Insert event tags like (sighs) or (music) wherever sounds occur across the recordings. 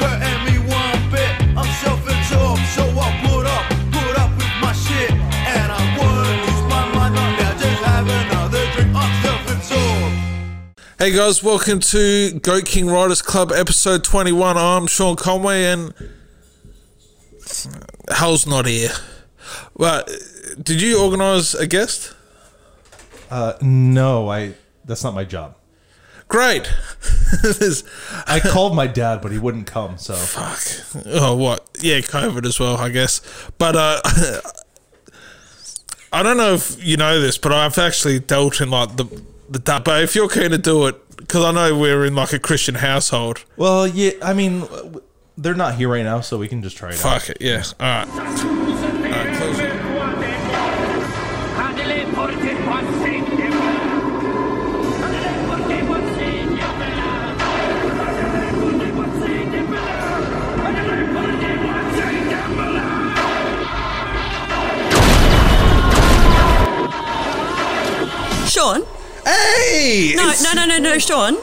hurting me one bit. I'm self-absorbed, so I put up, put up with my shit, and I won't lose my mind. Now just have another drink. I'm self-absorbed. Hey guys, welcome to Goat King Writers Club episode 21. I'm Sean Conway and Hal's not here. Well, did you organise a guest? Uh, no, I. That's not my job. Great. (laughs) I called my dad, but he wouldn't come. So fuck. Oh, what? Yeah, COVID as well, I guess. But uh, (laughs) I don't know if you know this, but I've actually dealt in like the the dark. But if you're keen to do it, because I know we're in like a Christian household. well, yeah. I mean, they're not here right now, so we can just try it out. Fuck it, yeah. All right, Sean? Hey! No, no, no, no, no, Sean.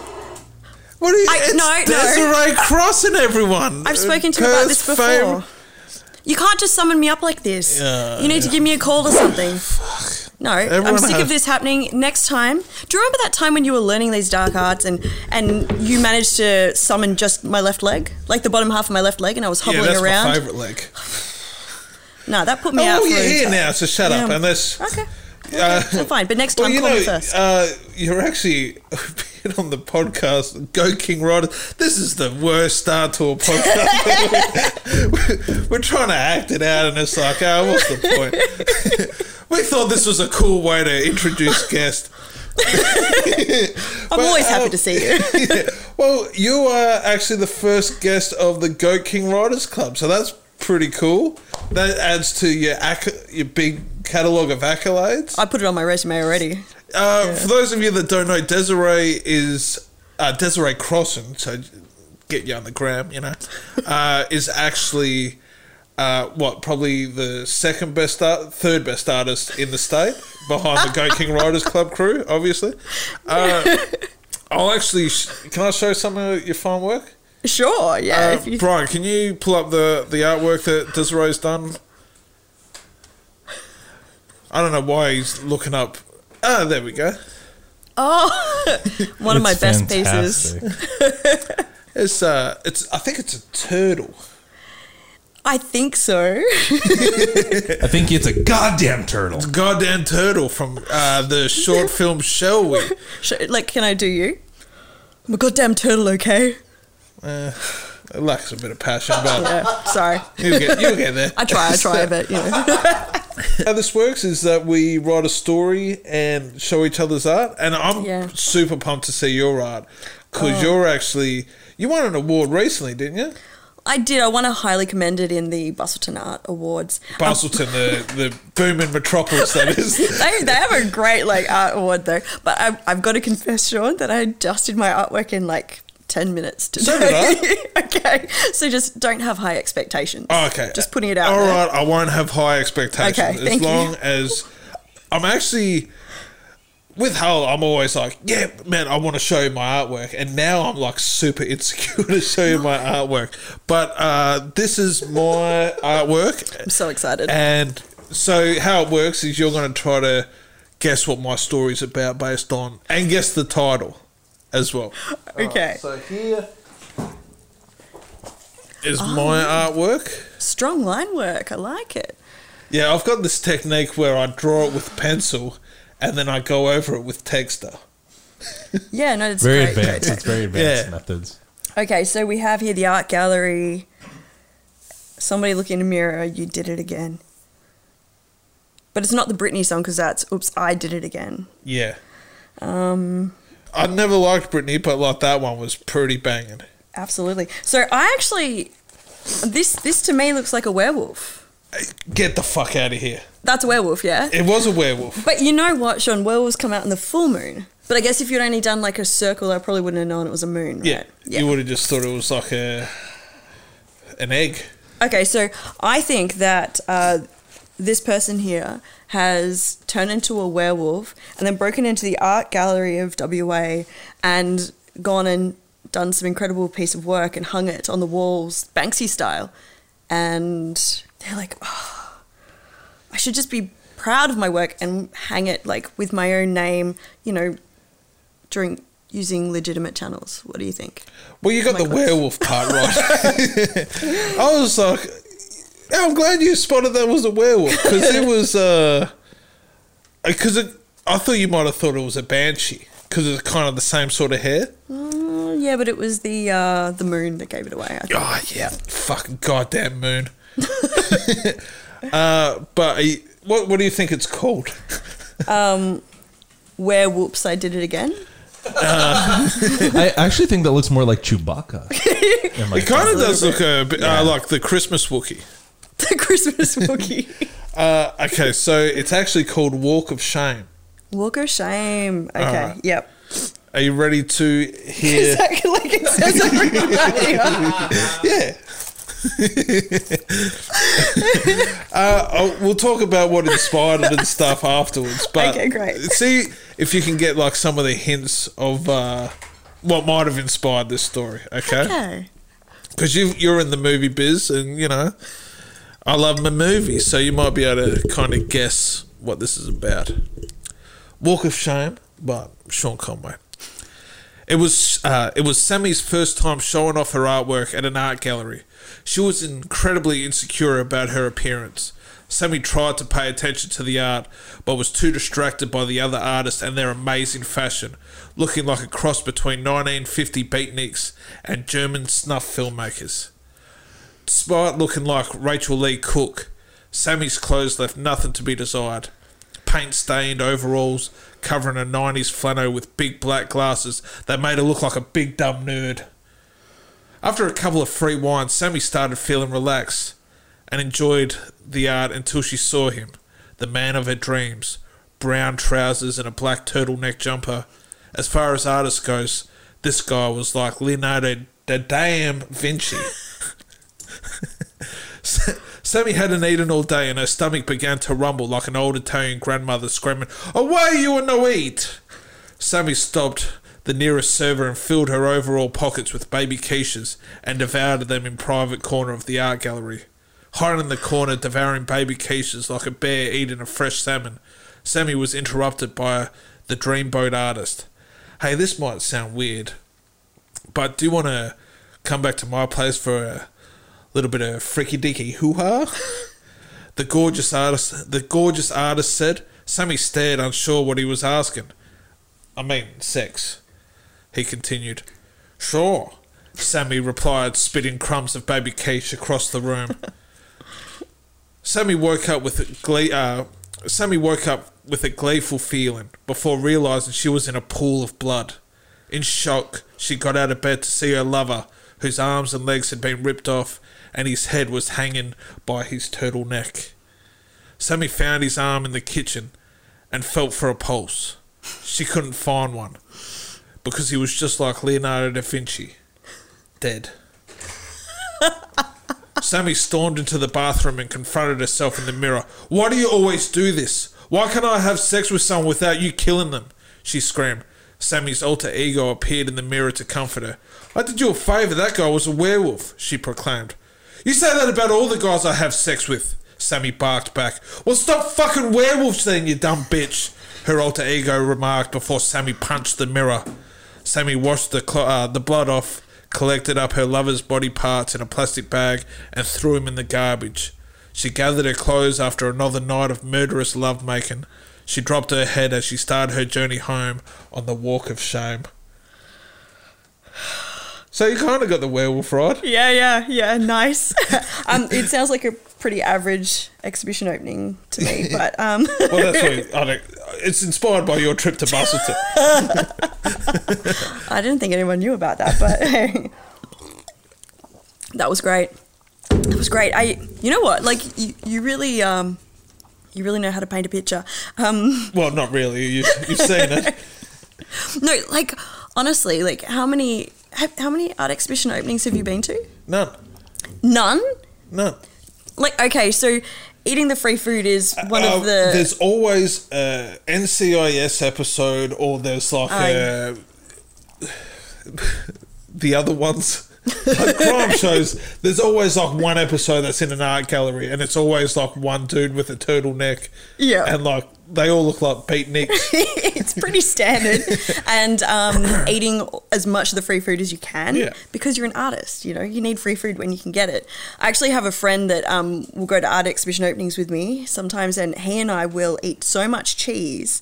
What are you? I- no, no. Desiree crossing everyone. I've spoken to you about this before. favourite- You can't just summon me up like this. Yeah, you need to give me a call or something. No, Everyone I'm sick has- of this happening. Next time, do you remember that time when you were learning these dark arts and and you managed to summon just my left leg, like the bottom half of my left leg, and I was Yeah, hobbling that's around? my favourite leg. No, that put me oh, out. Oh, you're here time. now, so shut up. Yeah. Unless. Okay. Uh, So fine, but next time well, you call know, me first. uh, you're actually (laughs) been on the podcast, Go King Rider. This is the worst Star Tour podcast. we're, (laughs) (laughs) we're trying to act it out, and it's like, oh, what's the point? we thought this was a cool way to introduce guests. I'm always happy to see you. yeah. Well, you are actually the first guest of the Goat King Writers Club, so that's pretty cool. That adds to your acc- your big catalogue of accolades. I put it on my resume already. Uh, For those of you that don't know, Desiree is uh, Desiree Crossan, so get you on the gram, you know, uh, is actually uh, what probably the second best, art, third best artist in the state behind the Goat King Writers Club crew, obviously. Uh, (laughs) I'll actually, sh- can I show some of your fine work? Sure, yeah. Uh, if you, Brian, can you pull up the, the artwork that Desiree's done? I don't know why he's looking up. Ah, there we go. oh, (laughs) one of my It's best pieces. It's uh, it's I think it's a turtle. I think so. I think it's a goddamn turtle. It's a goddamn turtle from uh, the short film Shall We? (laughs) Like, can I do you? I'm a goddamn turtle, okay? Eh, (sighs) it lacks a bit of passion, but (laughs) Yeah, sorry. you'll get you'll get there. I try, I try, but you know. (laughs) How this works is that we write a story and show each other's art, and I'm Yeah. super pumped to see your art because oh. you're actually you won an award recently, didn't you? I did. I won a highly commended in the Busselton Art Awards. Um, Busselton, the the booming metropolis that is. (laughs) They, they have a great like art award though, but I, I've got to confess, Sean, that I dusted my artwork in like ten minutes today. So (laughs) okay, so just don't have high expectations. Oh, okay. just putting it out. All there. right, I won't have high expectations Okay, as thank you. long as I'm actually with Hull. I'm always like, yeah, man, I want to show you my artwork, and now I'm like super (laughs) insecure to show you my artwork. But uh, this is my artwork, I'm so excited. and so how it works is you're going to try to guess what my story's about based on, and guess the title as well. (laughs) okay, So here is Oh. my artwork. strong line work. I like it. Yeah, I've got this technique where I draw it with pencil and then I go over it with texter. (laughs) Yeah, no, it's Very great, great advanced. It's very advanced Yeah. methods. Okay, so we have here the art gallery. Somebody look in the mirror. You did it again. But it's not the Britney song because that's "Oops, I did it again." Yeah. Um, I never liked Britney, but like that one was pretty banging. absolutely. So I actually, this this to me looks like a werewolf. Get the fuck out of here. That's a werewolf, yeah. It was a werewolf. But you know what, Sean? Werewolves come out in the full moon. But I guess if you'd only done like a circle, I probably wouldn't have known it was a moon, right? Yeah. You would have just thought it was like a an egg. Okay, so I think that uh, this person here has turned into a werewolf and then broken into the art gallery of WA and gone and done some incredible piece of work and hung it on the walls, Banksy style. And they're like, oh, I should just be proud of my work and hang it like with my own name, you know, during using legitimate channels. What do you think? Well, you got the werewolf part right. (laughs) (laughs) I was like, yeah, I'm glad you spotted that was a werewolf because it was, because it I thought you might have thought it was a banshee because it's kind of the same sort of hair. Uh, yeah, but it was the uh, the moon that gave it away. I think. Oh yeah, fucking goddamn moon. (laughs) uh, but you- what what do you think it's called? Where whoops, I did it again. (laughs) I actually think that looks more like Chewbacca. (laughs) It kind of does look a bit uh, like the Christmas Wookie. (laughs) The Christmas (laughs) Wookie. Uh, okay, so it's actually called Walk of Shame. Walk of shame. Okay. Alright. Yep. Are you ready to hear? (laughs) Exactly like it says on Wikipedia. yeah. uh, we'll talk about what inspired it and stuff afterwards. But Okay, great. see if you can get like some of the hints of uh, what might have inspired this story. Okay. Okay. Because you you're in the movie biz, and you know I love my movies, so you might be able to kind of guess what this is about. Walk of Shame by Sean Conway. It was uh, it was Sammy's first time showing off her artwork at an art gallery. She was incredibly insecure about her appearance. Sammy tried to pay attention to the art, but was too distracted by the other artists and their amazing fashion, looking like a cross between 1950 beatniks and German snuff filmmakers. Despite looking like Rachael Leigh Cook, Sammy's clothes left nothing to be desired. Paint stained overalls covering a 90s flannel with big black glasses that made her look like a big dumb nerd. After a couple of free wines, Sammy started feeling relaxed and enjoyed the art until she saw him, the man of her dreams. Brown trousers and a black turtleneck jumper. As far as artist goes, this guy was like Leonardo da Vinci. (laughs) Sammy hadn't eaten all day and her stomach began to rumble like an old Italian grandmother screaming, Away, you and no eat! Sammy stopped the nearest server and filled her overall pockets with baby quiches and devoured them in private corner of the art gallery. Hiding in the corner, devouring baby quiches like a bear eating a fresh salmon, Sammy was interrupted by the dreamboat artist. Hey, this might sound weird, but do you want to come back to my place for a little bit of freaky deaky hoo ha? the gorgeous artist, the gorgeous artist said. Sammy stared, unsure what he was asking. I mean, sex. He continued. Sure. Sammy replied, spitting crumbs of baby quiche across the room. Sammy woke up with a glee. Uh, Sammy woke up with a gleeful feeling before realizing she was in a pool of blood. In shock, she got out of bed to see her lover, whose arms and legs had been ripped off, and his head was hanging by his turtleneck. Sammy found his arm in the kitchen and felt for a pulse. She couldn't find one because he was just like Leonardo da Vinci, dead. (laughs) Sammy stormed into the bathroom and confronted herself in the mirror. Why do you always do this? Why can't I have sex with someone without you killing them? She screamed. Sammy's alter ego appeared in the mirror to comfort her. I did you a favour, that guy was a werewolf, she proclaimed. You say that about all the guys I have sex with, Sammy barked back. Well, stop fucking werewolves then, you dumb bitch, her alter ego remarked before Sammy punched the mirror. Sammy washed the, cl- uh, the blood off, collected up her lover's body parts in a plastic bag, and threw him in the garbage. She gathered her clothes after another night of murderous lovemaking. She dropped her head as she started her journey home on the walk of shame. So you kind of got the werewolf right. Yeah, yeah, yeah. Nice. (laughs) um, it sounds like a pretty average exhibition opening to me, (laughs) but um, Well, that's what (laughs) I don't, it's inspired by your trip to Busselton. I didn't think anyone knew about that. But hey, that was great. That was great. I, you know what? Like you, you really, um, you really know how to paint a picture. Um, Well, not really. You, you've seen it. no, like honestly, like how many, how, how many art exhibition openings have you been to? None. None. None. Like okay, so eating the free food is one Uh, of the. There's always a NCIS episode, or there's like I- a (sighs) the other ones. Like crime shows, there's always like one episode that's in an art gallery, and it's always like one dude with a turtleneck. Yeah. and like they all look like beatniks. (laughs) it's pretty standard. and um, (laughs) eating as much of the free food as you can Yeah. because you're an artist. You know, you need free food when you can get it. I actually have a friend that um, will go to art exhibition openings with me sometimes, and he and I will eat so much cheese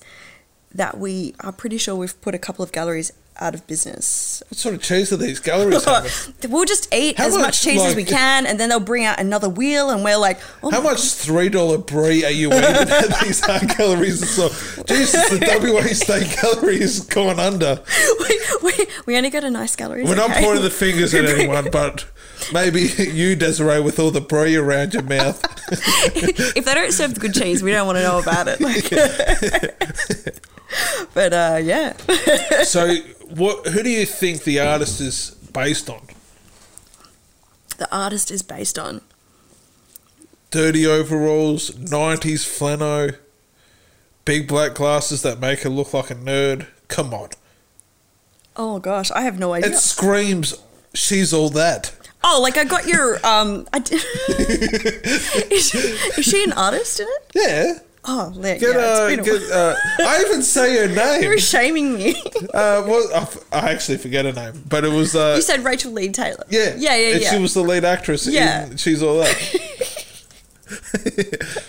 that we are pretty sure we've put a couple of galleries out of business. what sort of cheese are these galleries (laughs) we'll just eat How as much, much, cheese as we can, and then they'll bring out another wheel, and we're like, oh How much three dollar brie are you eating at (laughs) these art galleries stuff? Jesus, the WA State (laughs) Gallery is gone under. we, we, we only go to nice galleries. We're not pointing the fingers at anyone, but maybe you, Desiree, with all the brie around your mouth. if they don't serve the good cheese, we don't want to know about it. Like, (laughs) but uh, yeah, (laughs) So, what? Who do you think the artist is based on? the artist is based on. Dirty overalls, '90s flannel, big black glasses that make her look like a nerd. Come on, Oh gosh, I have no idea. it screams she's all that. oh, like I got your um. I did, is, she, is she an artist in it? Yeah, Oh, yeah, get, yeah, uh, it's been a get uh, I even say her (laughs) name. You're shaming me. Uh, well, I, f- I actually forget her name, but it was uh, you said Rachel Lee Taylor. yeah, yeah, yeah, and yeah. She was the lead actress. Yeah. in She's all that. (laughs) (laughs)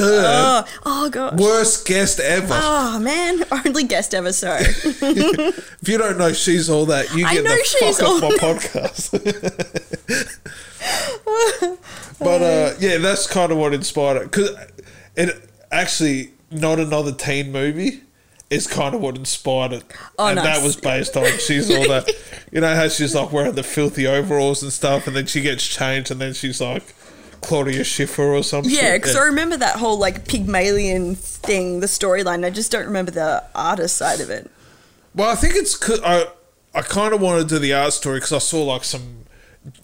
Oh, oh gosh. Worst guest ever. Oh man, only guest ever. Sorry. If you don't know she's all that, you get the She's fuck off my podcast. but uh, yeah, that's kind of what inspired it because it actually not another teen movie is kind of what inspired it, Oh, and nice. that was based on she's all that. (laughs) You know how she's like wearing the filthy overalls and stuff, and then she gets changed, and then she's like Claudia Schiffer or something. Yeah, because I remember that whole like Pygmalion thing, the storyline. I just don't remember the artist side of it. Well, I think it's I I kind of wanted to do the art story because I saw like some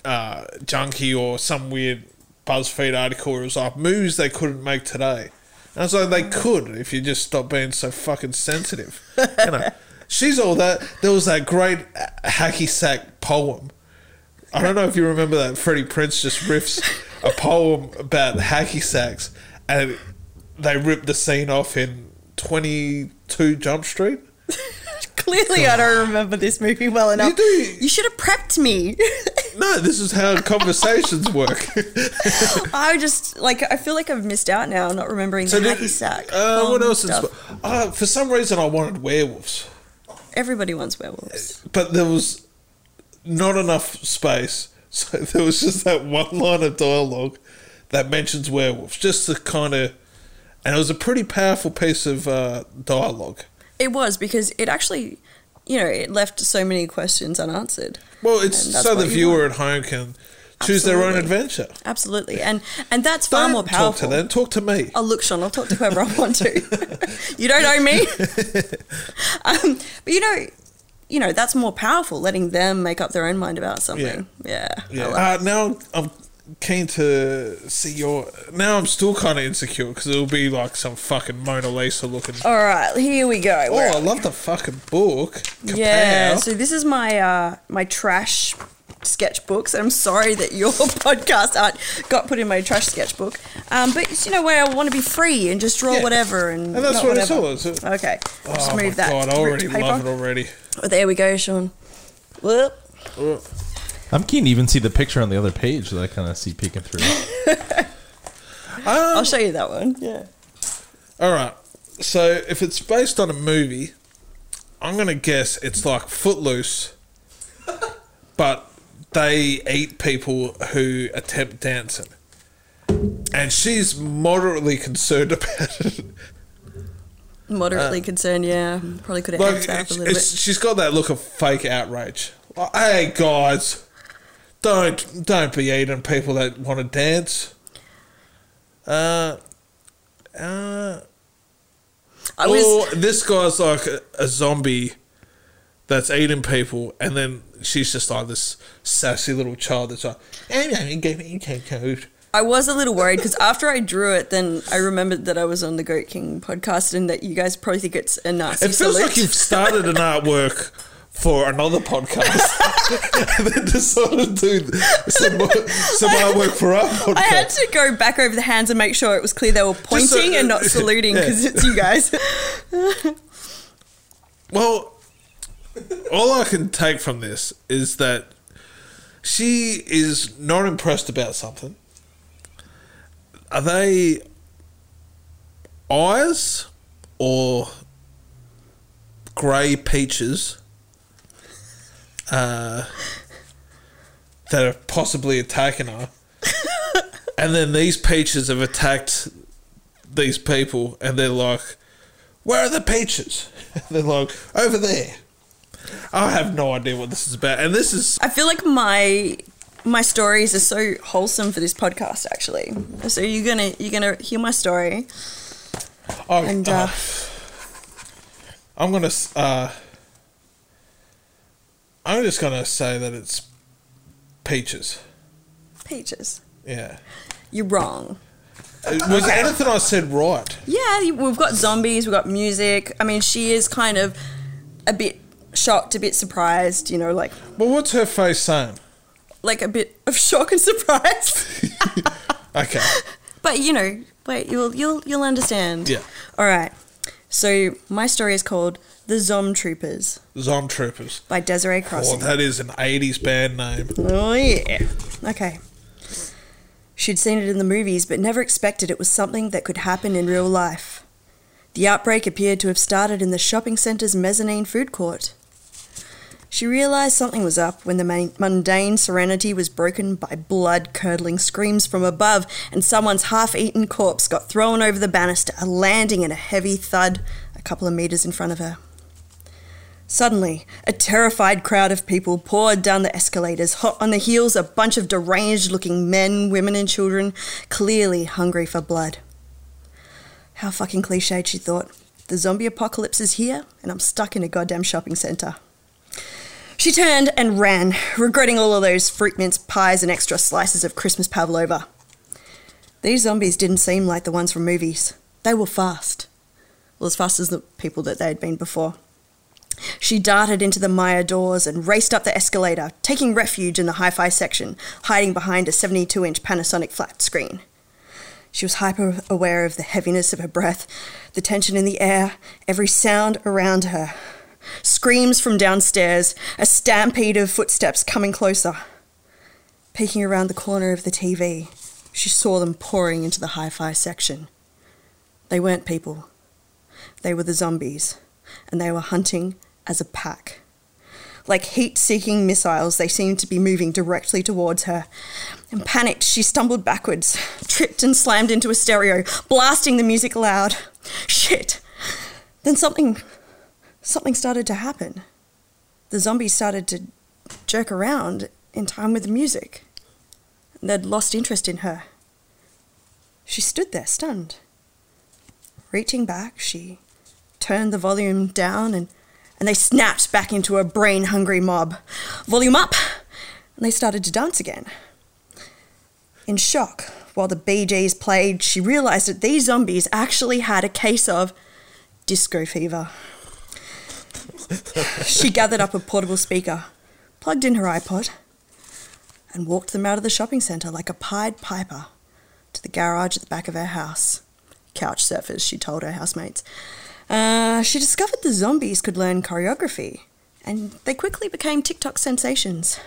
uh, junkie or some weird BuzzFeed article where it was like movies they couldn't make today. And I was like, they could if you just stop being so fucking sensitive. (laughs) You know, she's all that. There was that great hacky sack poem. I don't know if you remember that. Freddie Prinze just riffs a poem about hacky sacks, and they ripped the scene off in Twenty Two Jump Street. Clearly, I don't remember this movie well enough. do. You should have prepped me. (laughs) No, this is how conversations work. I just like I feel like I've missed out now, not remembering So the did- hacky sack. Uh, what else? Insp- uh, for some reason, I wanted werewolves, Everybody wants werewolves. but there was not enough space. (laughs) So there was just that one line of dialogue that mentions werewolves, just to kind of, and it was a pretty powerful piece of uh, dialogue. It was because it actually, you know, it left so many questions unanswered. Well, it's so the viewer want. at home can choose their own adventure. Absolutely, and and that's far Don't more talk to them. Talk to me. Oh, look, Sean, I'll talk to whoever I want to. (laughs) you don't owe me. (laughs) um, but you know, you know that's more powerful. Letting them make up their own mind about something. Yeah. I Yeah. like- Uh, now I'm keen to see your. Now I'm still kind of insecure because it'll be like some fucking Mona Lisa looking. All right, here we go. Oh, I love the fucking book. yeah. So this is my uh, my trash sketchbooks. I'm sorry that your (laughs) podcast art got put in my trash sketchbook. Um, but you know where I want to be free and just draw Yeah. whatever and, And that's not what it's whatever. all. It's a- Okay, I'll just oh move my that. god, I already love it already. Oh, there we go, Sean. Whoop. I'm keen to even see the picture on the other page that I kind of see peeking through. (laughs) I'll show you that one. Yeah. All right. So if it's based on a movie, I'm gonna guess it's like Footloose, (laughs) but they eat people who attempt dancing, and she's moderately concerned (laughs) about it. Moderately concerned, yeah. Probably could have Uh, Like amped that up a little bit. she's got that look of fake outrage. Like, hey guys, don't don't be eating people that want to dance. Uh, uh, I or this guy's like a, a zombie that's eating people, and then she's just like this sassy little child that's like, "I'm going code." I was a little worried because after I drew it, then I remembered that I was on the Goat King podcast and that you guys probably think it's a Nazi It feels salute. like you've started an (laughs) artwork for another podcast, (laughs) and then decided to do some some artwork for our podcast. I had to go back over the hands and make sure it was clear they were pointing so- and not saluting Yeah. because it's you guys. (laughs) Well, all I can take from this is that she is not impressed about something. Are they eyes or grey peaches uh, that are possibly attacking her? and then these peaches have attacked these people, and they're like, where are the peaches? (laughs) They're like, over there. I have no idea what this is about. And this is I feel like my my stories are so wholesome for this podcast actually. So you're gonna you're gonna hear my story oh, and oh, uh, I'm gonna uh I'm just gonna say that it's peaches. peaches. Yeah. You're wrong. Uh, Was anything I said right? Yeah, we've got zombies, we've got music. I mean, she is kind of a bit shocked, a bit surprised. You know, like Well, what's her face saying? like a bit of shock and surprise. (laughs) Okay. But you know, wait, you'll you'll you'll understand. Yeah. All right. So my story is called "The Zom Troopers" Zom Troopers. by Desiree Cross. Oh, that is an 80s band name. Oh yeah. Okay. She'd seen it in the movies, but never expected it was something that could happen in real life. The outbreak appeared to have started in the shopping centre's mezzanine food court. She realised something was up when the mundane serenity was broken by blood curdling screams from above, and someone's half eaten corpse got thrown over the banister, landing in a heavy thud a couple of metres in front of her. Suddenly, a terrified crowd of people poured down the escalators, hot on the heels a bunch of deranged looking men, women, and children, clearly hungry for blood. How fucking cliched, she thought. The zombie apocalypse is here, and I'm stuck in a goddamn shopping centre. She turned and ran, regretting all of those fruit mince pies and extra slices of Christmas pavlova. These zombies didn't seem like the ones from movies. They were fast. Well, as fast as the people that they had been before. She darted into the Myer doors and raced up the escalator, taking refuge in the hi fi section, hiding behind a 72 inch Panasonic flat screen. She was hyper aware of the heaviness of her breath, the tension in the air, every sound around her. Screams from downstairs, a stampede of footsteps coming closer. Peeking around the corner of the TV, she saw them pouring into the hi fi section. They weren't people, they were the zombies, and they were hunting as a pack. Like heat seeking missiles, they seemed to be moving directly towards her. And panicked, she stumbled backwards, (laughs) tripped and slammed into a stereo, blasting the music loud. Shit! Then something. something started to happen. The zombies started to jerk around in time with the music. They'd lost interest in her. She stood there, stunned. Reaching back, she turned the volume down and, and they snapped back into a brain hungry mob. Volume up! And they started to dance again. In shock, while the Gees played, she realised that these zombies actually had a case of disco fever. she gathered up a portable speaker, plugged in her iPod, and walked them out of the shopping centre like a Pied Piper to the garage at the back of her house. Couch surfers, she told her housemates. Uh, she discovered the zombies could learn choreography, and they quickly became TikTok sensations.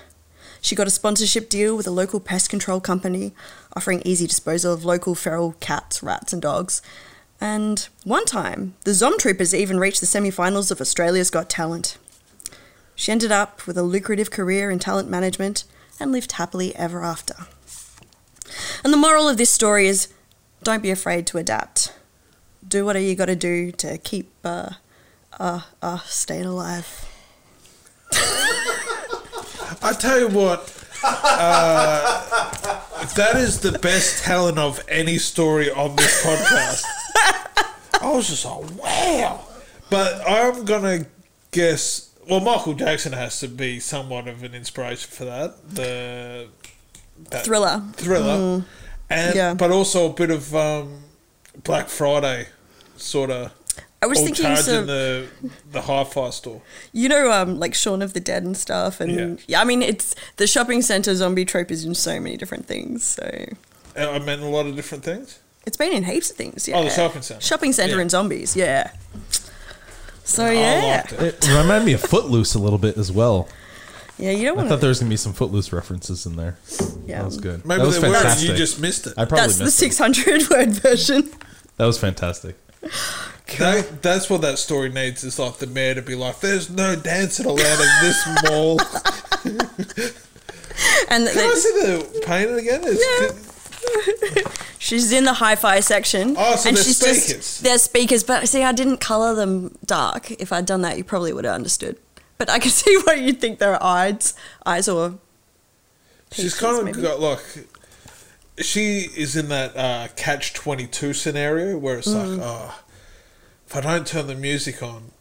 She got a sponsorship deal with a local pest control company, offering easy disposal of local feral cats, rats, and dogs. And one time, the Zom Troopers even reached the semi finals of Australia's Got Talent. She ended up with a lucrative career in talent management and lived happily ever after. And the moral of this story is don't be afraid to adapt. Do whatever you got to do to keep uh, uh, uh, staying alive. I tell you what, uh, that is the best telling of any story on this podcast. I was just like, wow. But I'm gonna guess. Well, Michael Jackson has to be somewhat of an inspiration for that. The that Thriller. thriller, and yeah. but also a bit of um, Black Friday sort of. I was Or thinking charging some, the the hi-fi store. you know, um, like Shaun of the Dead and stuff, and Yeah. yeah. I mean, it's the shopping center zombie trope is in so many different things. So Uh, I meant a lot of different things. it's been in heaps of things. Yeah. Oh, the shopping centre. shopping center Yeah. and zombies. Yeah. So I yeah, liked it. It reminded me of Footloose a little bit as well. yeah. You don't I want thought there was gonna be some Footloose references in there. Yeah. That was good. Maybe that was there were, fantastic. you just missed it. I probably missed it. That's the missed it. six hundred (laughs) word version. That was fantastic. That, that's what that story needs is like the mayor to be like, "There's no dancing allowed in this mall." (laughs) And Can I see the painting again? It's, she's in the hi-fi section. Oh, so and they're she's speakers. Just, they're speakers, but see, I didn't color them dark. If I'd done that, you probably would have understood. But I can (laughs) see why you'd think they're eyes, eyes or. She's kind of maybe. got like she is in that uh, catch twenty two scenario where it's Mm. like, oh, if I don't turn the music on,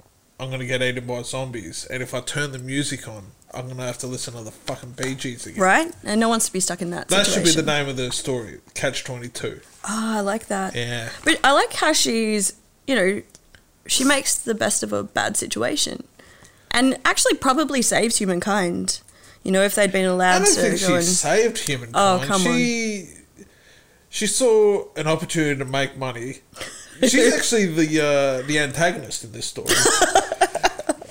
I'm gonna get eaten by zombies, and if I turn the music on, I'm gonna have to listen to the fucking Bee Gees again. Right, and no one wants to be stuck in that. That should be the name of the story. Catch twenty two. Oh, I like that. Yeah. But I like how she's, you know, she makes the best of a bad situation, and actually probably saves humankind. You know, if they'd been allowed I don't to think she and saved humankind. Oh, come on. She, saw an opportunity to make money. She's actually the uh, the antagonist in this story.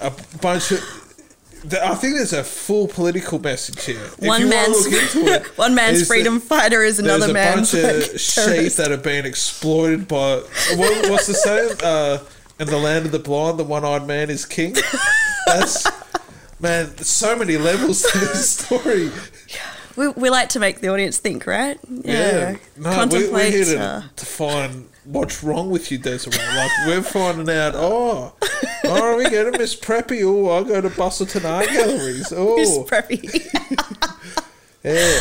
a bunch of. I think there's a full political message here. If one man's look into it, (laughs) one man's freedom that fighter is another there's a man's bunch of like, sheep that are being exploited by. What, what's the saying? Uh, in the land of the blind, the one-eyed man is king. (laughs) That's man. So many levels to this story. We, we like to make the audience think, right? Yeah, no, we, we're Contemplate. here to, uh, to find what's wrong with you, Desiree. Like we're finding out. Oh, oh, we get a Miss Preppy. Oh, I go to Busselton Art Galleries. (laughs) Miss Oh, Preppy. (laughs) yeah.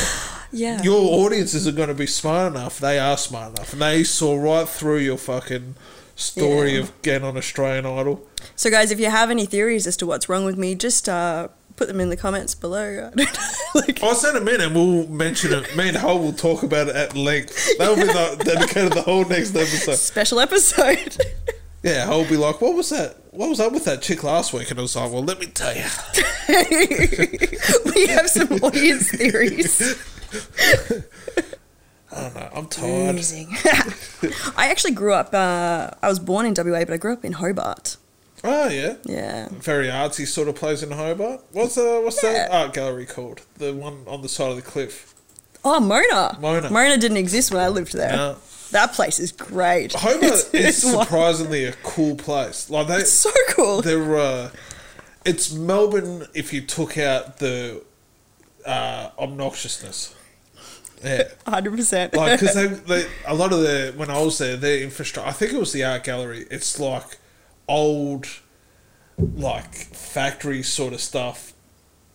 yeah. Your audiences are going to be smart enough. They are smart enough, and they saw right through your fucking story Yeah. of getting on Australian Idol. So, guys, if you have any theories as to what's wrong with me, just uh, put them in the comments below. (laughs) I don't know, like, I'll send them in, and we'll mention it. Me and Hull will talk about it at length. That'll be the, (laughs) dedicated the whole next episode. special episode. (laughs) Yeah, I'll be like, "What was that? What was up with that chick last week?" And I was like, "Well, let me tell you." we have some audience theories. I don't know. I'm tired. Amazing. I actually grew up. Uh, I was born in WA, but I grew up in Hobart. Oh yeah, Yeah. very artsy sort of place in Hobart. What's uh, what's that art gallery called? The one on the side of the cliff. Oh, Mona. Mona. Mona didn't exist when I lived there. No. That place is great. Hobart (laughs) It's- is it's wild. surprisingly a cool place. Like they, so cool. they're uh, it's Melbourne if you took out the uh, obnoxiousness. Yeah. (laughs) Hundred percent. like because (laughs) they, they a lot of the when I was there, their infrastructure. I think it was the art gallery. It's like old, like factory sort of stuff.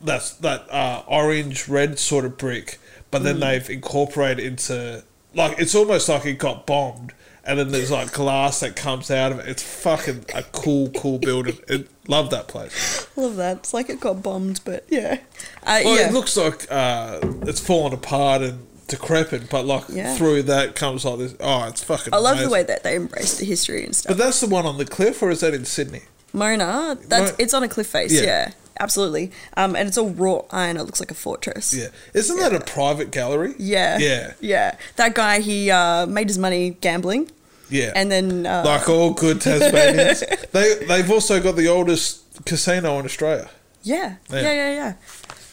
That's that uh, orange red sort of brick, but then they've incorporated into like it's almost like it got bombed, and then there's like glass that comes out of it. It's fucking a cool, cool building. It, love that place. Love that. It's like it got bombed, but yeah. Uh, Well, yeah. it looks like uh, it's fallen apart and decrepit, but like Yeah. through that comes like this. Oh, it's fucking. I love the way that they embrace the history and stuff. But that's the one on the cliff, or is that in Sydney? Mona, that's it's on a cliff face. Yeah. Yeah, absolutely. Um, and it's all wrought iron. It looks like a fortress. Yeah, isn't that a private gallery? Yeah. Yeah. Yeah. That guy, he uh, made his money gambling. Yeah, And then. Uh, like all good (laughs) Tasmanians, they they've also got the oldest casino in Australia. yeah. Yeah. Yeah, yeah, yeah.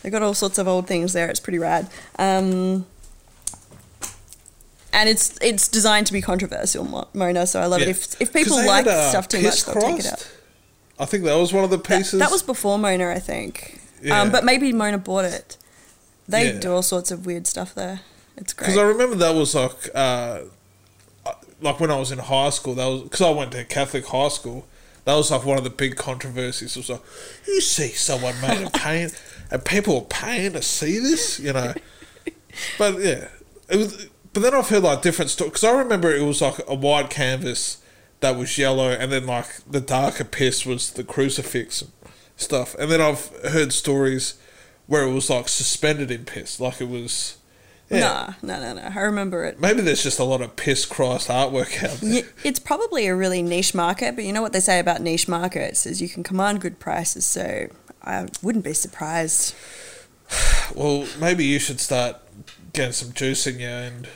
They got all sorts of old things there. It's pretty rad. Um, and it's it's designed to be controversial, Mona. So I love Yeah. it. If if people like had, uh, stuff too much, they'll take it out. I think that was one of the pieces. that was before Mona, I think. Yeah. Um, but maybe Mona bought it. They Yeah. do all sorts of weird stuff there. It's great. because I remember that was like uh, like when I was in high school. That was because I went to Catholic high school. That was like one of the big controversies. It was like you see someone made a pain, and people are paying to see this, you know. (laughs) But yeah, it was. But then I've heard like different stories because I remember it was like a white canvas that was yellow, and then like the darker piss was the crucifix and stuff. And then I've heard stories where it was like suspended in piss, like it was Nah, no, no, no. I remember it. Maybe there's just a lot of piss Christ artwork out there. It's probably a really niche market, but you know what they say about niche markets is you can command good prices. So I wouldn't be surprised. (sighs) Well, maybe you should start getting some juice in you and.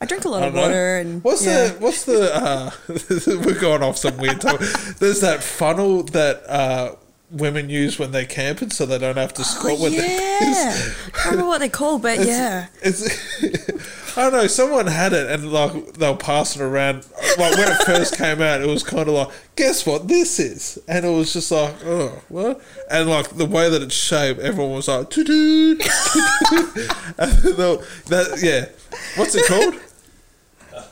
I drink a lot don't of know. water and what's yeah. the what's the uh, (laughs) we're going off some weird topic. There's that funnel that uh, women use when they're camping so they don't have to Oh, squat with yeah. (laughs) their I don't know what they call, but yeah. It's, (laughs) I don't know. Someone had it, and like they were passing around. Like when it first came out, it was kind of like, guess what this is, and it was just like, oh, what? And like the way that it's shaped, everyone was like, doo doo. That yeah, what's it called?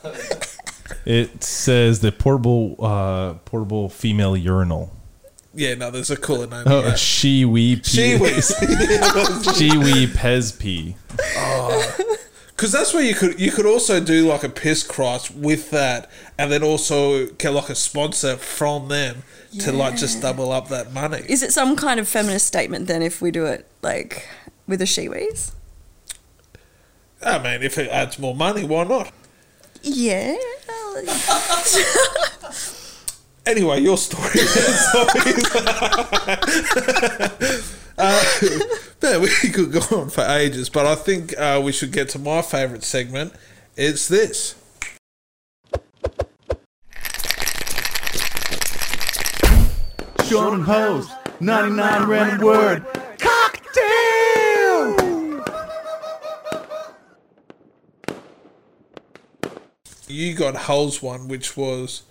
(laughs) It says the portable uh, portable female urinal. Yeah, no, there's a cooler name. Oh, yeah. she wee pee. She was she wee (laughs) pez pee. because that's where you could you could also do like a piss cross with that, and then also get like a sponsor from them to like just double up that money. Is it some kind of feminist statement then if we do it like with a shiwis? I mean, if it adds more money, why not? Yeah. Anyway, your story. (laughs) Sorry. (laughs) uh, (laughs) man, we could go on for ages, but I think uh, we should get to my favourite segment. It's this. Sean and Hose, 99 random word. You got Hull's one, which was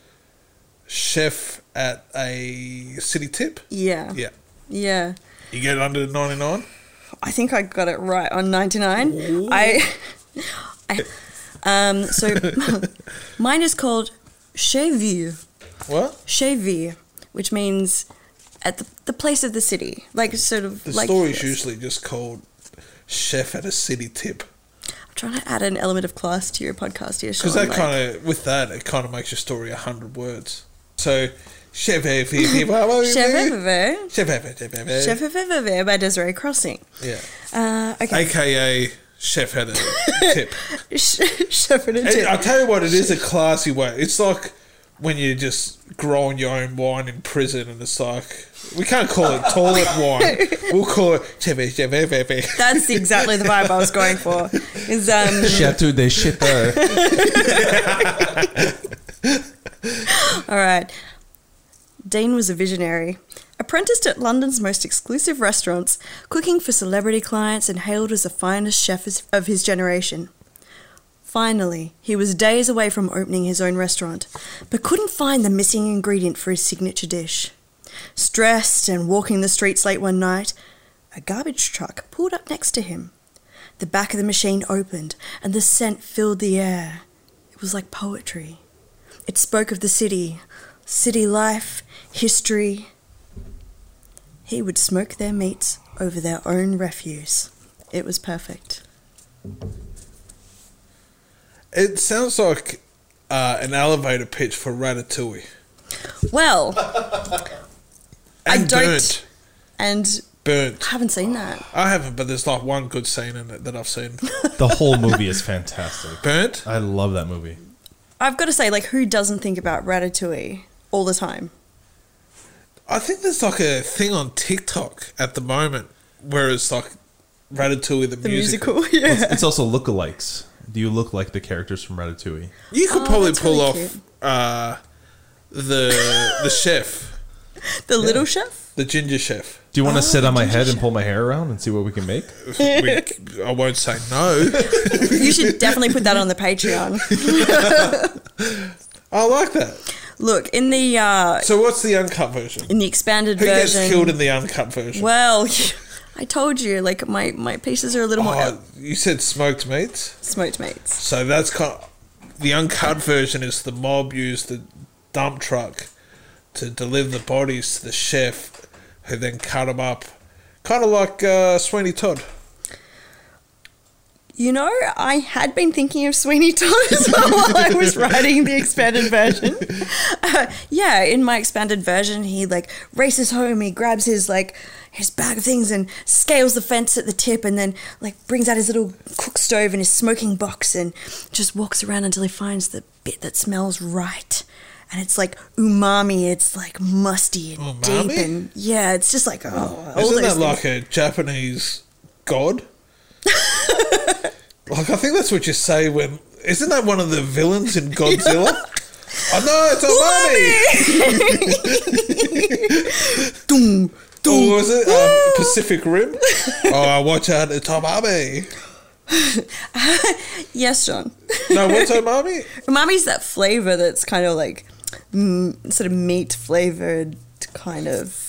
chef at a city tip. Yeah. Yeah. Yeah. You get it under 99? I think I got it right on 99. I, (laughs) I um so (laughs) mine is called vu, What? vu, which means at the, the place of the city. Like sort of The like story's usually just called chef at a city tip. Trying to add an element of class to your podcast here, Because that like- kind of, with that, it kind of makes your story a hundred words. So, chef Chef Ever Chef at chef Chef Ever by Desiree Crossing. Yeah. Uh, okay. AKA chef at a tip. Chef at a And tip. I'll tell you what, it is a classy way. It's like when you're just growing your own wine in prison, and it's like we can't call it toilet (laughs) wine. We'll call it chef at chef at That's exactly the vibe I was going for. Is um Chateau de Chipper. All right. Dean was a visionary. Apprenticed at London's most exclusive restaurants, cooking for celebrity clients and hailed as the finest chef of his generation. Finally, he was days away from opening his own restaurant, but couldn't find the missing ingredient for his signature dish. Stressed and walking the streets late one night, a garbage truck pulled up next to him. The back of the machine opened, and the scent filled the air. It was like poetry. It spoke of the city, city life, history. He would smoke their meats over their own refuse. It was perfect. It sounds like uh, an elevator pitch for Ratatouille. Well, (laughs) I And don't- burnt. and Burnt. I haven't seen that. I haven't, but there's like one good scene in it that I've seen. (laughs) The whole movie is fantastic. Burnt? I love that movie. I've got to say, like, who doesn't think about Ratatouille all the time? I think there's like a thing on TikTok at the moment where it's like Ratatouille the, The musical. musical, (laughs) yeah. It's also lookalikes. Do you look like the characters from Ratatouille? You could Oh, probably pull really off uh, the the chef, (laughs) The Little Chef? the ginger chef. Do you want to Oh, sit on my ginger head and pull my hair around and see what we can make? We, I won't say no. (laughs) You should definitely put that on the Patreon. (laughs) I like that. Look, in the uh, So what's the uncut version? in the expanded Who version. gets killed in the uncut version? well, I told you, like my, my pieces are a little more Oh, you said smoked meats. smoked meats. So that's kind. the uncut version is the mob used the dump truck to deliver the bodies to the chef, who then cut them up, kind of like uh, Sweeney Todd. You know, I had been thinking of Sweeney Todd (laughs) as well while I was writing the expanded version. (laughs) Uh, yeah, in my expanded version, he like races home. He grabs his like his bag of things and scales the fence at the tip, and then like brings out his little cook stove and his smoking box, and just walks around until he finds the bit that smells right. And it's like umami. It's like musty and deep, and yeah, it's just like oh, Isn't that things. like a Japanese god? (laughs) like I think that's what you say when. Isn't that one of the villains in Godzilla? (laughs) oh know it's Omami. (laughs) Doom, Or was it um, Pacific Rim? (laughs) oh, watch out, it's Omami. Yes, John. No, what's (laughs) Omami? Umami's that flavor that's kind of like mm, sort of meat flavored, kind of.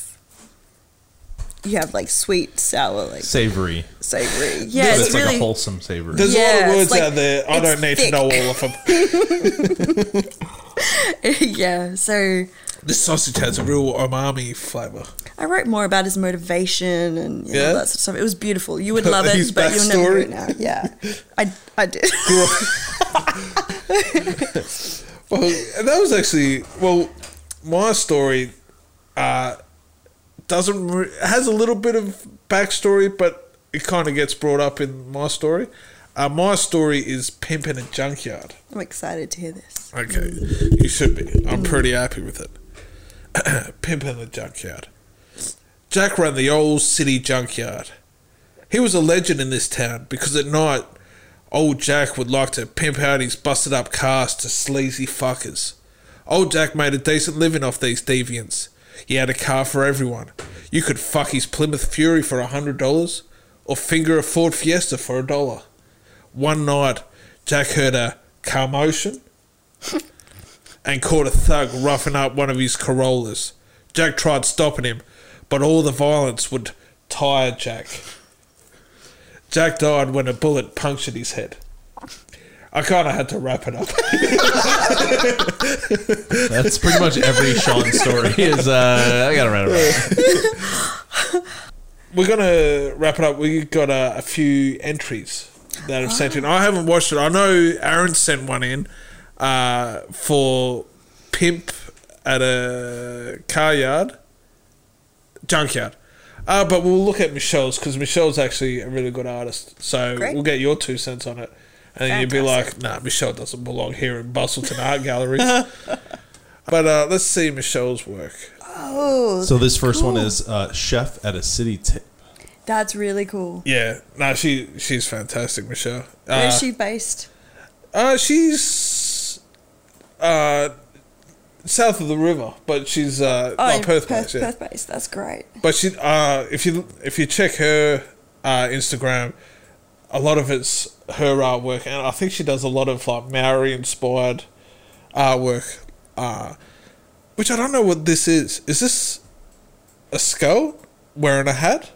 You have like sweet, sour, like Savory. savory. Yeah, But it's, it's really. like a wholesome savory. There's a lot of words like- out there. I don't need thick. to know all of them. (laughs) (laughs) yeah, so This sausage has a real umami flavour. I wrote more about his motivation and you know, Yeah? that sort of stuff. It was beautiful. You would (laughs) love it, His but you'll never do it now. Yeah, I, I did. (laughs) Well, that was actually well, my story uh, doesn't re- has a little bit of backstory, but it kind of gets brought up in my story. Uh, my story is pimping a junkyard. I'm excited to hear this. Okay, you should be. I'm pretty happy with it. (clears throat) pimping the junkyard. Jack ran the old city junkyard. He was a legend in this town because at night, old Jack would like to pimp out his busted up cars to sleazy fuckers. Old Jack made a decent living off these deviants. He had a car for everyone. You could fuck his Plymouth Fury for a hundred dollars, or finger a Ford Fiesta for a dollar. One night, Jack heard a commotion and caught a thug roughing up one of his Corollas. Jack tried stopping him, but all the violence would tire Jack. Jack died when a bullet punctured his head. I kind of had to wrap it up. That's pretty much every Sean story. Is uh, I gotta write it. Right. We're gonna wrap it up. We've got uh, a few entries that have sent in. I haven't watched it. I know Aaron sent one in uh, for pimp at a car yard, junkyard. Uh, but we'll look at Michelle's because Michelle's actually a really good artist. So Great. we'll get your two cents on it. And then you'd be like, nah, Michelle doesn't belong here in Busselton Art Galleries. (laughs) but uh, let's see Michelle's work. Oh, So this first one is uh, chef at a city tip. That's really cool. Yeah, no, she she's fantastic, Michelle. Where Uh, is she based? Uh, she's uh, south of the river, but she's uh, Oh, in Perth, Perth, based, yeah. Perth based. That's great. But she, uh, if you if you check her uh, Instagram, a lot of it's her artwork, and I think she does a lot of like Maori inspired artwork. Uh, which I don't know what this is. Is this a skull wearing a hat?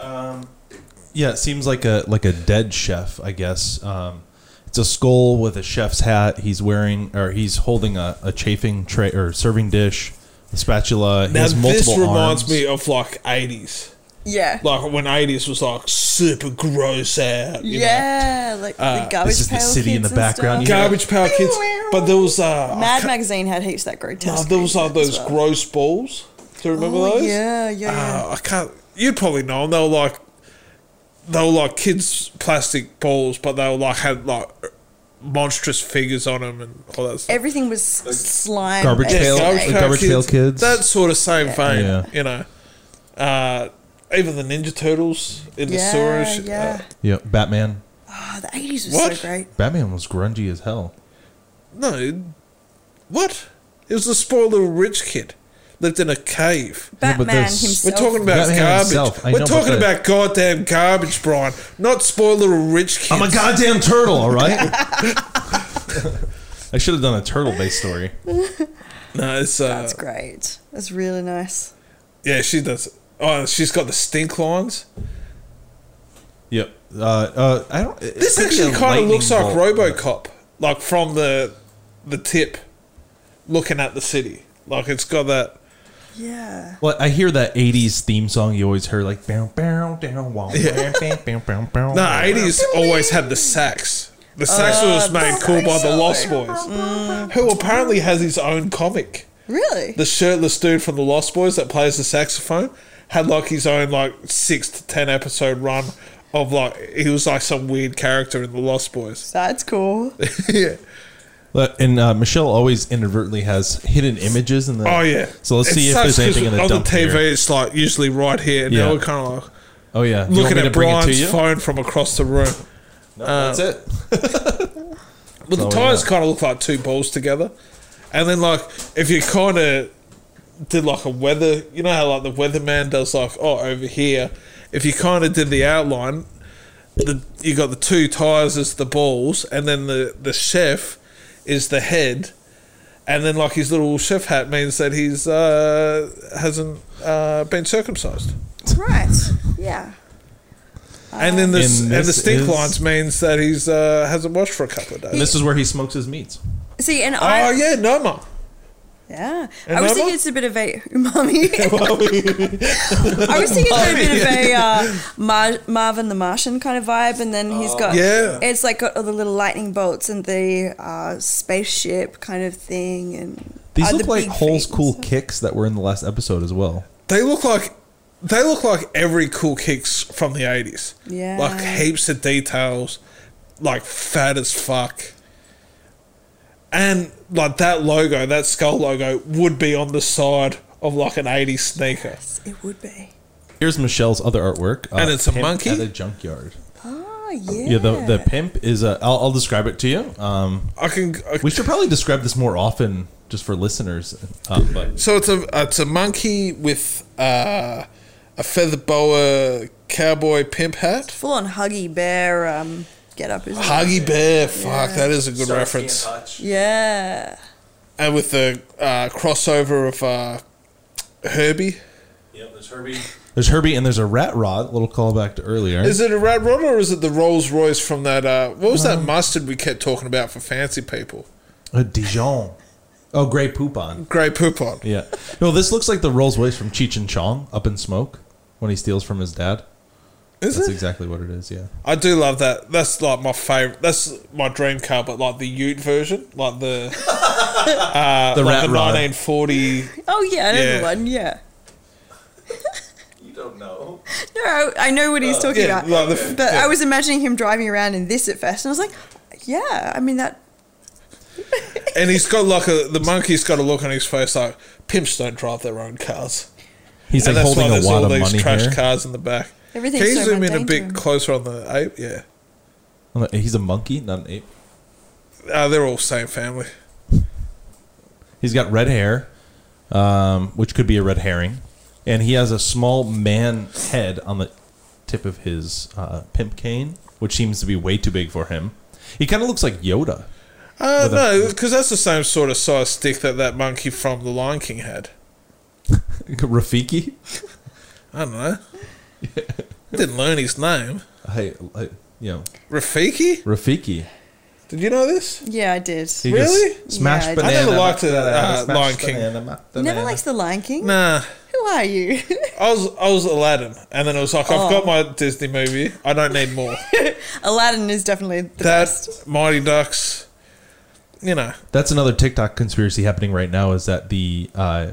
Yeah, it seems like a like a dead chef, I guess. Um, it's a skull with a chef's hat. He's wearing or he's holding a, a chafing tray or serving dish, a spatula. He Now has this reminds arms. me of like eighties. Yeah. like when eighties was like super gross out. You know? yeah, like Uh, the garbage this is the city in the background. You hear- Garbage Pail Kids, but there was uh, Mad Magazine had heaps of that no, grotesque. there was like those well. gross balls. Do you remember Oh, those? Yeah, yeah, yeah. Uh, I can't. You'd probably know them. They were like they were like kids' plastic balls, but they were like had like monstrous figures on them and all that stuff. Everything was slime. Garbage based. pail- Garbage the Pail Garbage Pail Kids. That sort of same vein, Yeah. you know. Uh, even the Ninja Turtles in the Yeah, storage. yeah. Yeah, Batman. Oh, the eighties was What? so great. Batman was grungy as hell. Uh, no, what? It was the spoiled little rich kid. Lived in a cave. Batman there's- himself. We're talking about Batman garbage. himself, I We're know, but talking the- about goddamn garbage, Brian. Not spoiled little rich kids. I'm a goddamn turtle, all right. (laughs) I should have done a turtle-based story. No, it's uh, That's great. That's really nice. yeah. She does. Oh, she's got the stink lines. Yep. Uh, uh, I don't. This actually kind of looks like RoboCop, like from the the tip, looking at the city. Like it's got that. Yeah. Well, I hear that '80s theme song you always heard, like bow bow down, wow, bow. No, eighties always had the sax. The sax was made cool by the Lost Boys, who apparently has his own comic. Really? The shirtless dude from the Lost Boys that plays the saxophone had like his own like six to ten episode run of like he was like some weird character in the Lost Boys. That's cool. (laughs) yeah. But- And uh, Michelle always inadvertently has hidden images in the. Oh yeah. So let's see if sucks there's anything in the on dump the TV. here. It's like usually right here, and Yeah. now we're kind of like Oh yeah, You want looking me to at bring it to Brian's you? phone from across the room. No, that's it. (laughs) But the tires kind of look like two balls together. And then, like, if you kind of did like a weather, you know how like the weatherman does like, oh, over here. If you kind of did the outline, the you got the two tires as the balls, and then the the chef is the head, and then like his little chef hat means that he's uh, hasn't uh, been circumcised. That's right. Yeah. And then the And and the stink is- lines means that he's uh, hasn't washed for a couple of And days. this is where he smokes his meats. See, and I. Oh yeah, Noma. Yeah. And I was Mama? thinking it's a bit of a (laughs) umami. (laughs) I was thinking it's a bit of a uh, Mar- Marvin the Martian kind of vibe, and then he's got Yeah. it's like got all the little lightning bolts and the uh, spaceship kind of thing, and These uh, look the like big Hole's feet and cool stuff. kicks that were in the last episode as well. They look like they look like every cool kicks from the eighties. Yeah. Like heaps of details, like fat as fuck. And like that logo, that skull logo would be on the side of like an 80s sneaker. Yes, It would be. Here's Michelle's other artwork, uh, And it's a Pimp monkey? at a junkyard. Oh yeah. Yeah, the the pimp is a. I'll, I'll describe it to you. Um, I can. I, we should probably describe this more often, just for listeners. Uh, but so it's a it's a monkey with uh, a feather boa cowboy pimp hat. full on Huggy Bear um, get up, isn't it? Huggy Bear, fuck, that is a good reference. Yeah. And with the uh, crossover of uh, Herbie. Yep, there's Herbie. There's Herbie, and there's a rat rod. A little callback to earlier. Is it a rat rod or is it the Rolls Royce from that? Uh, what was that mustard we kept talking about for fancy people? a Dijon? Oh, Grey Poupon. Grey Poupon. Yeah. No, this looks like the Rolls Royce from Cheech and Chong, Up in Smoke, when he steals from his dad. Is That's it? exactly what it is. Yeah. I do love that. That's like my favorite. That's my dream car, but like the Ute version, like the (laughs) uh, The like rat the rod. 1940. Oh yeah, I know Yeah. the one. Yeah. You don't know. No, I know what he's talking yeah, about. like the- but yeah. I was imagining him driving around in this at first, and I was like, yeah. I mean that. (laughs) And he's got like a the monkey's got a look on his face like pimps don't drive their own cars. He's and like that's why holding a there's wad all of these money trash here. cars in the back. Everything's Can you so zoom in a bit closer on the ape? Yeah, He's a monkey, not an ape. uh, they're all same family. He's got red hair, um, which could be a red herring, and he has a small man head on the tip of his uh, pimp cane, which seems to be way too big for him. He kind of looks like Yoda. Uh, With a- no, because that's the same sort of size stick that that monkey from The Lion King had. (laughs) Rafiki. I don't know. (laughs) Didn't learn his name. Hey, I- you know, Rafiki? Rafiki. Did you know this? Yeah, I did. He Really? just Smash Yeah, I- I banana. never liked it, banana, uh, smash Lion King. banana, Never banana. likes the Lion King. Nah. Who are you? (laughs) I was I was Aladdin, and then it was like I've Oh. got my Disney movie. I don't need more. (laughs) Aladdin is definitely the that best. Mighty Ducks, you know. That's another TikTok conspiracy happening right now. Is that the uh,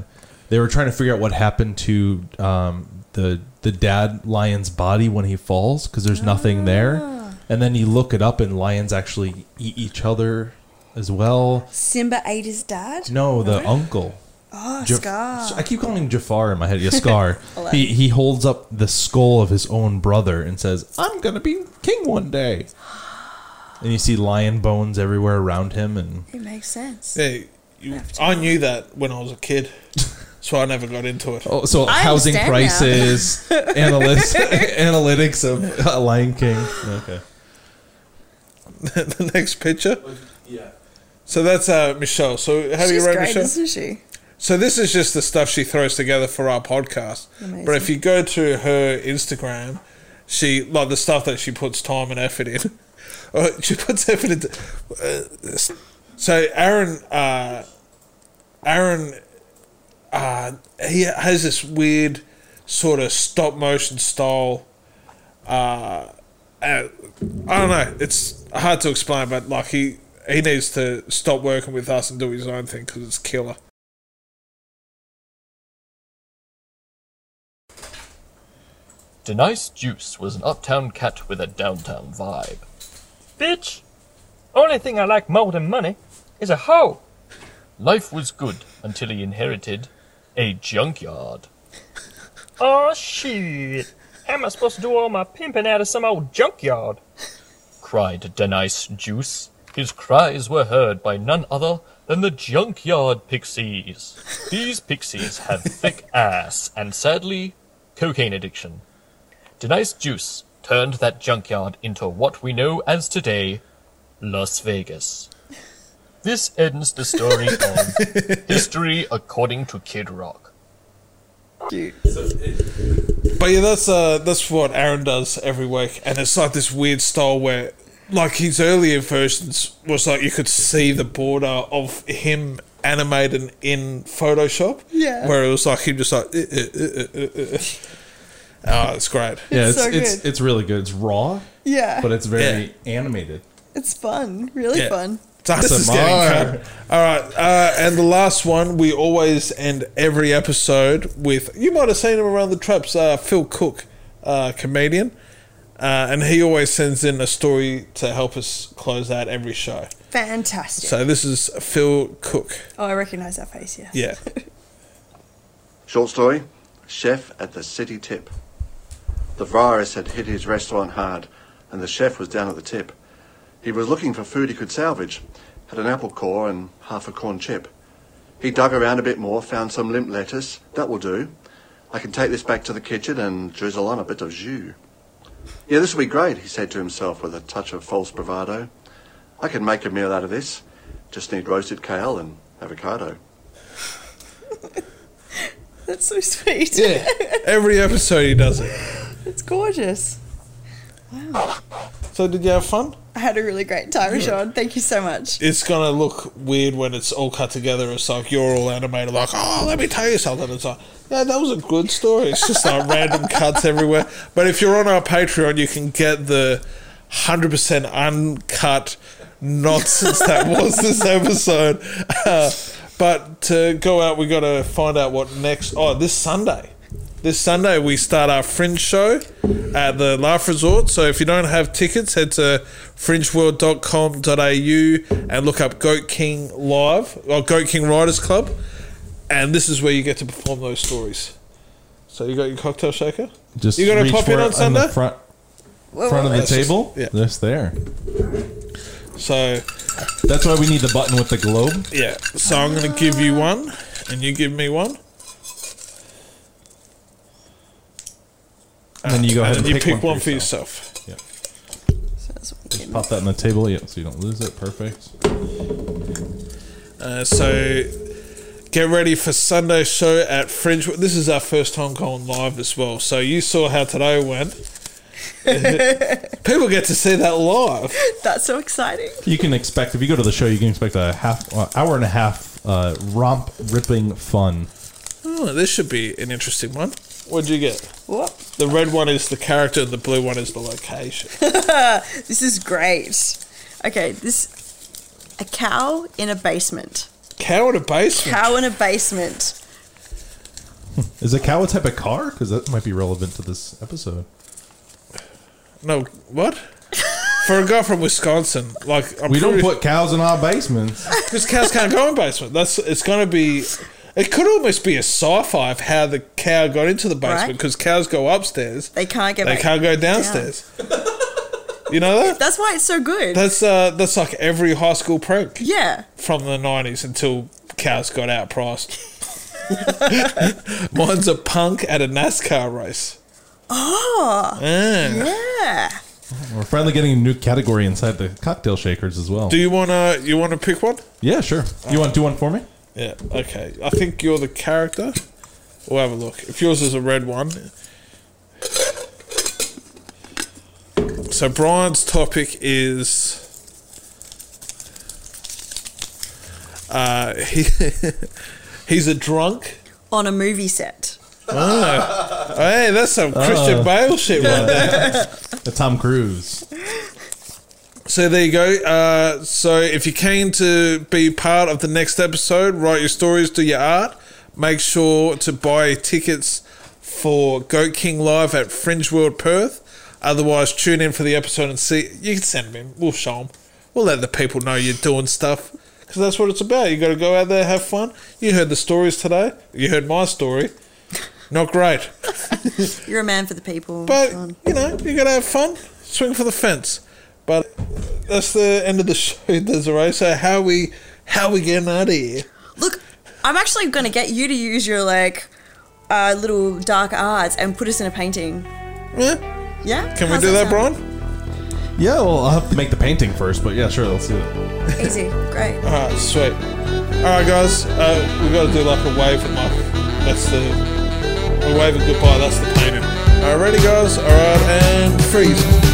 they were trying to figure out what happened to um, the the dad lion's body when he falls because there's nothing there, ah. and then you look it up and lions actually eat each other as well. Simba ate his dad. No, the uncle. Oh, Jaf- Scar. I keep calling him Jafar in my head. Yeah, (laughs) Scar. he he holds up the skull of his own brother and says, "I'm gonna be king one day." (gasps) And you see lion bones everywhere around him, and It makes sense. Yeah, you, I knew that when I was a kid, (laughs) so I never got into it. Oh, so I housing prices, (laughs) analytics, (laughs) analytics of uh, Lion King. Okay. (laughs) the next picture. Yeah. So that's uh, Michelle. So how do you She's rate great, Michelle? isn't she? So this is just the stuff she throws together for our podcast. Amazing. But if you go to her Instagram, she like the stuff that she puts time and effort in. Uh, she puts effort into. Uh, so Aaron, uh, Aaron, uh, he has this weird sort of stop motion style. Uh, I don't know. It's hard to explain, but like he he needs to stop working with us and do his own thing because it's killer. Denise Juice was an uptown cat with a downtown vibe. Bitch! Only thing I like more than money is a hoe! Life was good until he inherited a junkyard. oh shit! How am I supposed to do all my pimping out of some old junkyard? cried Denise Juice. His cries were heard by none other than the junkyard pixies. These pixies have thick (laughs) ass and, sadly, cocaine addiction. Denise Juice turned that junkyard into what we know as today Las Vegas. This ends the story (laughs) of History According to Kid Rock. But yeah, that's uh, that's what Aaron does every week, and it's like this weird style where, like his earlier versions was like you could see the border of him animated in Photoshop. Yeah. where it was like him just like. "Uh, uh, uh, uh, uh." Oh, it's great. Yeah, it's so it's, good. it's really good. It's raw, Yeah. but it's very animated. it's fun. Really Yeah. fun. This is getting cut. All right, uh, and the last one we always end every episode with. You might have seen him around the traps. Uh, Phil Cook, uh, comedian, uh, and he always sends in a story to help us close out every show. Fantastic. So this is Phil Cook. oh, I recognise that face, yeah. Yeah. (laughs) Short story Chef at the City Tip. The virus had hit his restaurant hard, and the chef was down at the tip. He was looking for food he could salvage, had an apple core and half a corn chip. He dug around a bit more, found some limp lettuce. That will do. I can take this back to the kitchen and drizzle on a bit of jus. Yeah, this will be great, he said to himself with a touch of false bravado. I can make a meal out of this. Just need roasted kale and avocado. (laughs) That's so sweet. Yeah. Every episode he does it. It's gorgeous. So did you have fun? I had a really great time, Sean. Thank you so much. It's gonna look weird when it's all cut together. It's like you're all animated, like, oh, let me tell you something. It's like, yeah, that was a good story. It's just like random (laughs) cuts everywhere. But if you're on our Patreon, you can get the hundred percent uncut nonsense that (laughs) was this episode. Uh, but to go out, we got to find out what next. Oh, this Sunday. This Sunday we start our Fringe show at the Laugh Resort. So if you don't have tickets, head to fringeworld.com.au and look up Goat King Live or Goat King Writers Club. And this is where you get to perform those stories. So you got your cocktail shaker? Just You gonna reach pop for in on it Sunday? the front front whoa, of the That's just- table. yeah. Just there. So That's why we need the button with the globe. yeah. So I'm gonna give you one and you give me one. And then you go ahead and and you pick, pick one for yourself. Yeah. So that's what we Just pop that on the table, yeah, so you don't lose it. Perfect. Uh, so get ready for Sunday show at Fringe. This is our first time going live as well. So you saw how today went. (laughs) People get to see that live. That's so exciting. You can expect if you go to the show, you can expect a half uh, hour and a half uh, romp, ripping fun. Oh, this should be an interesting one. What'd you get? Whoop. The red one is the character, the blue one is the location. (laughs) This is great. Okay, this a cow in a basement. Cow in a basement. Cow in a basement. (laughs) Is a cow a type of car? Because that might be relevant to this episode. No, what? (laughs) For a guy from Wisconsin, like I'm We don't pretty- put cows in our basements. because cows can't go in basement. That's it's going to be. It could almost be a sci-fi of how the cow got into the basement Right. because cows go upstairs, They can't get they back can't go down. downstairs. (laughs) you know that? That's why it's so good. That's uh, that's like every high school prank yeah. from the nineties until cows got outpriced. (laughs) Mine's a punk at a NASCAR race. Oh, Ah. yeah. We're finally getting a new category inside the cocktail shakers as well. Do you wanna you wanna pick one? yeah, sure. You want to do one for me? Yeah. Okay. I think you're the character. We'll have a look. If yours is a red one. So Brian's topic is. Uh, (laughs) he he's a drunk on a movie set. Oh. hey, that's some Christian Bale shit right there. (laughs) The Tom Cruise. So there you go. Uh, so if you're keen to be part of the next episode, write your stories, do your art. Make sure to buy tickets for Goat King Live at Fringe World Perth. Otherwise, tune in for the episode and see. You can send them in. We'll show them. We'll let the people know you're doing stuff because that's what it's about. You got to go out there, have fun. You heard the stories today. You heard my story. Not great. (laughs) You're a man for the people. But you know, you gotta have fun. Swing for the fence. But that's the end of the (laughs) show, Desiree. So how we how we getting out of here? Look, I'm actually going to get you to use your like uh, little dark arts and put us in a painting. Yeah? Yeah? Can we do that, sound? Brian? Yeah, well, I'll have to make the painting first, but yeah, sure, let's do it. Easy. Great. (laughs) Alright, sweet. Alright guys, uh, we gotta do like a wave and like that's the a wave of goodbye, that's the painting. Alright ready guys? Alright and freeze.